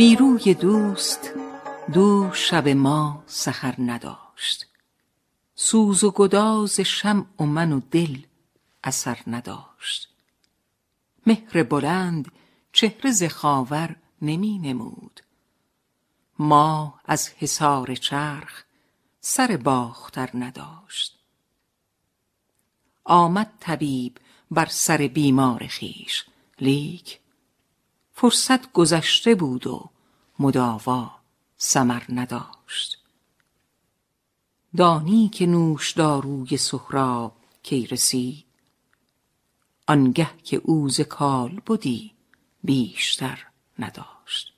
بیروی دوست دو شب ما سحر نداشت. سوز و گداز شمع و من و دل اثر نداشت. مهر بلند چهره ز خاور نمی نمود. ماه از حصار چرخ سر باختر نداشت. آمد طبیب بر سر بیمار خویش لیک فرصت گذشته بود و مداوا ثمر نداشت. دانی که نوشداروی سهراب کی رسید آنگه که او ز کالبدی بیشتر نداشت.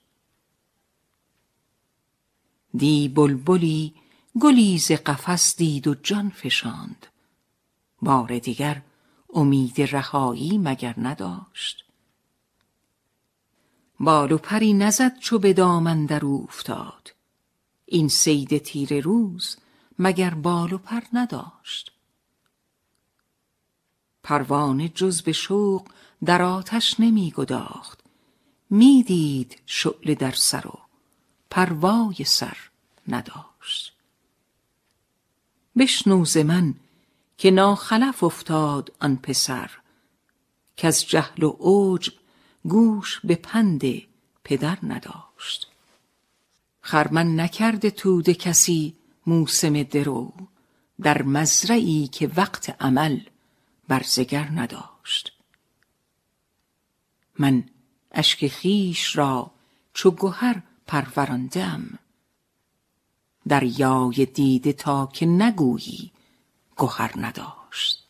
دی بلبلی گلی ز قفس دید و جان فشاند. بار دیگر امید رهایی مگر نداشت. بال و پری نزد چو به دام اندر اوفتاد. این صید تیره روز مگر بال و پر نداشت؟ پروانه جز به شوق در آتش نمی گداخت. می دید شعله در سر و پروای سر نداشت. بشنو ز من که ناخلف افتاد آن پسر کز جهل و عجب گوش به پند پدر نداشت. خرمن نکرده توده کسی موسم درو در مزرعی که وقت عمل بر ز گر نداشت. من اشک خویش را چو گهر پرورانده ام دریای دیده تا که نگویی گهر نداشت.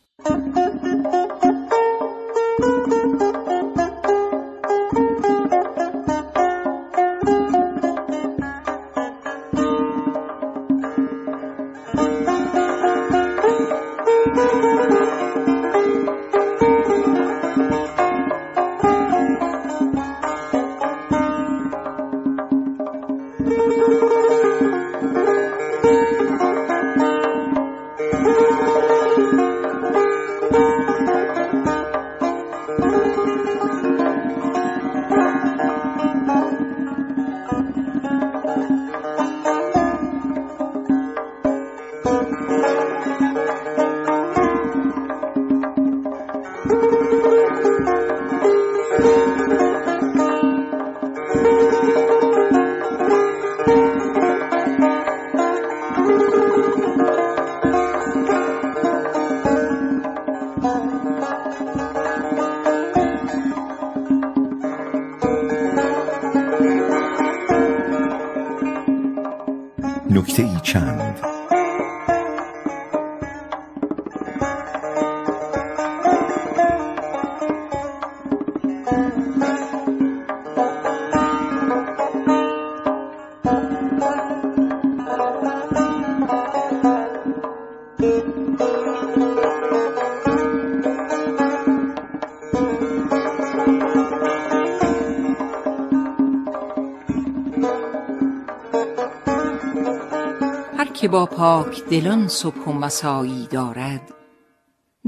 با پاک دلان صبح و مسایی دارد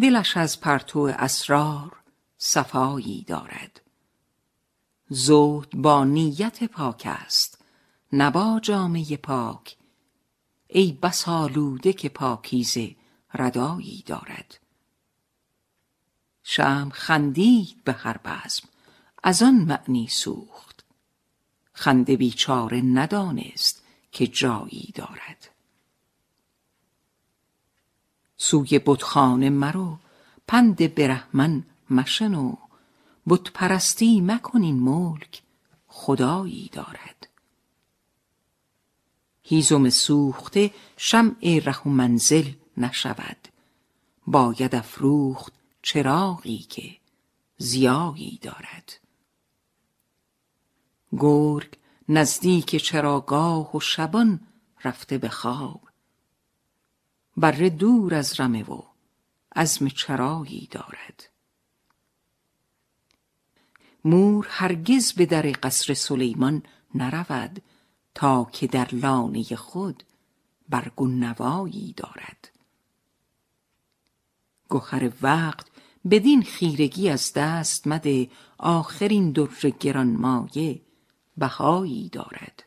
دلش از پرتو اسرار صفایی دارد. زهد با نیت پاک است نه با جامه پاک. ای بس آلوده که پاکیزه ردایی دارد. شمع خندید به هر بزم از آن معنی سوخت. خنده بیچاره ندانست که جایی دارد. سوی بتخانه مرو. پند برهمن مشنو. بت پرستی مکن این ملک خدایی دارد. هیزم سوخته شمع ره و منزل نشود. باید افروخت چراغی که ضیایی دارد. گرگ نزدیک چراگاه و شبان رفته به خواب. بره دور از رمه و عزم چرایی دارد. مور هرگز به در قصر سلیمان نرود تا که در لانه خود برگ و نوایی دارد. گهر وقت بدین خیرگی از دست مده آخر این در گرانمایه بهایی دارد.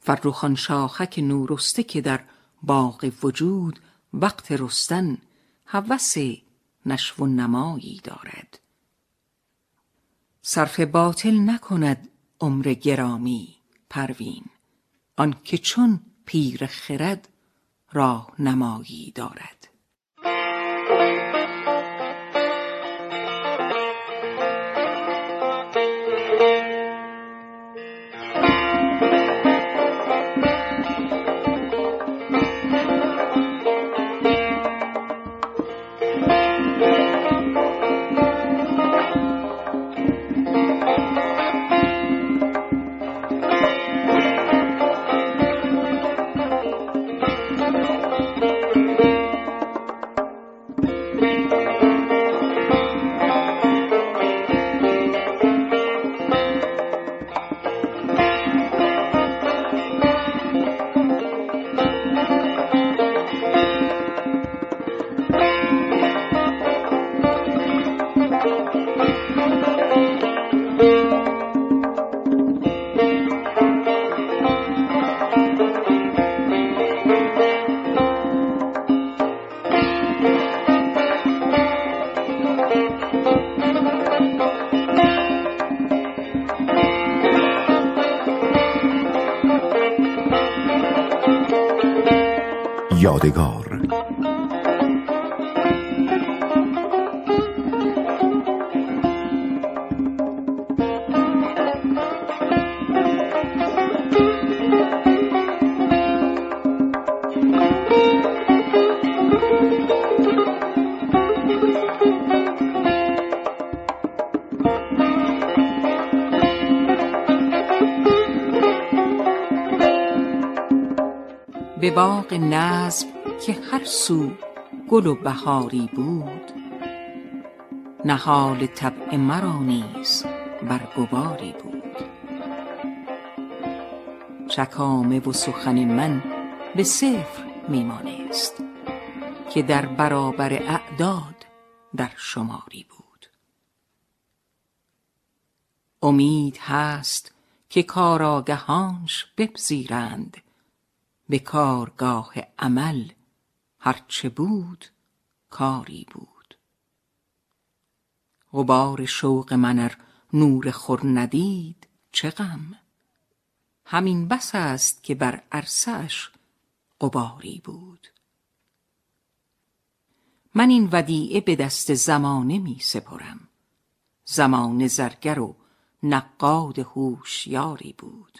فرخ آن شاخک نورسته که در باغ وجود وقت رستن هوس نشو و نمایی دارد. صرف باطل نکند عمر گرامی پروین آنکه چون پیر خرد راهنمایی دارد. یادگار به باغ نظم که هر سو گل و بهاری بود. نهال طبع مرا نیز برگواری بود. چکامه و سخن من به صفر می مانست که در برابر اعداد در شماری بود. امید هست که کارآگهانش بپذیرند به کارگاه عمل هرچه بود کاری بود. غبار شوق من ار نور خور ندید چه غم؟ همین بس است که بر عرصه اش غباری بود. من این ودیعه به دست زمانه می سپرم. زمانه زرگر و نقاد هوشیاری بود.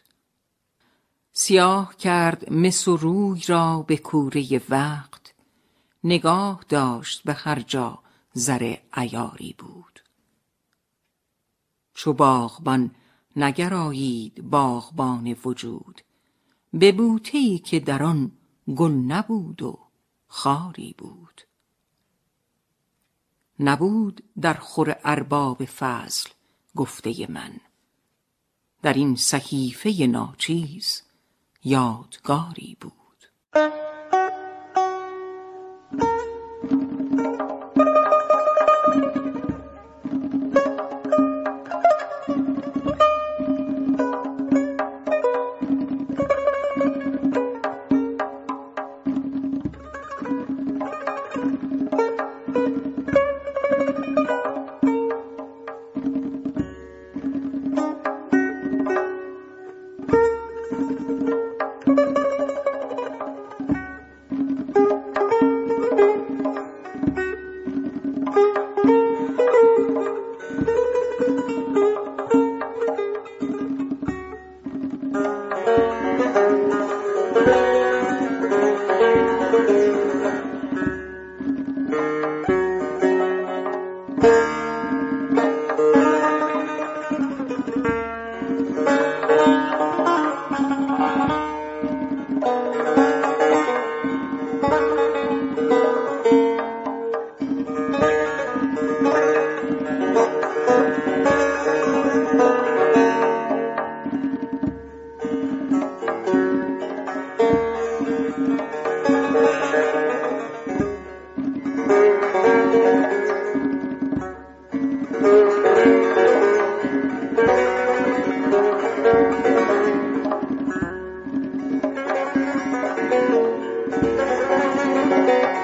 سیاه کرد مس و روی را به کوره وقت نگاه داشت به هر جا زر عیاری بود. چو باغبان نگرایید باغبان وجود به بوته که در آن گل نبود و خاری بود. نبود در خور ارباب فضل گفته من. در این صحیفه ناچیز یادگاری بود. Thank you.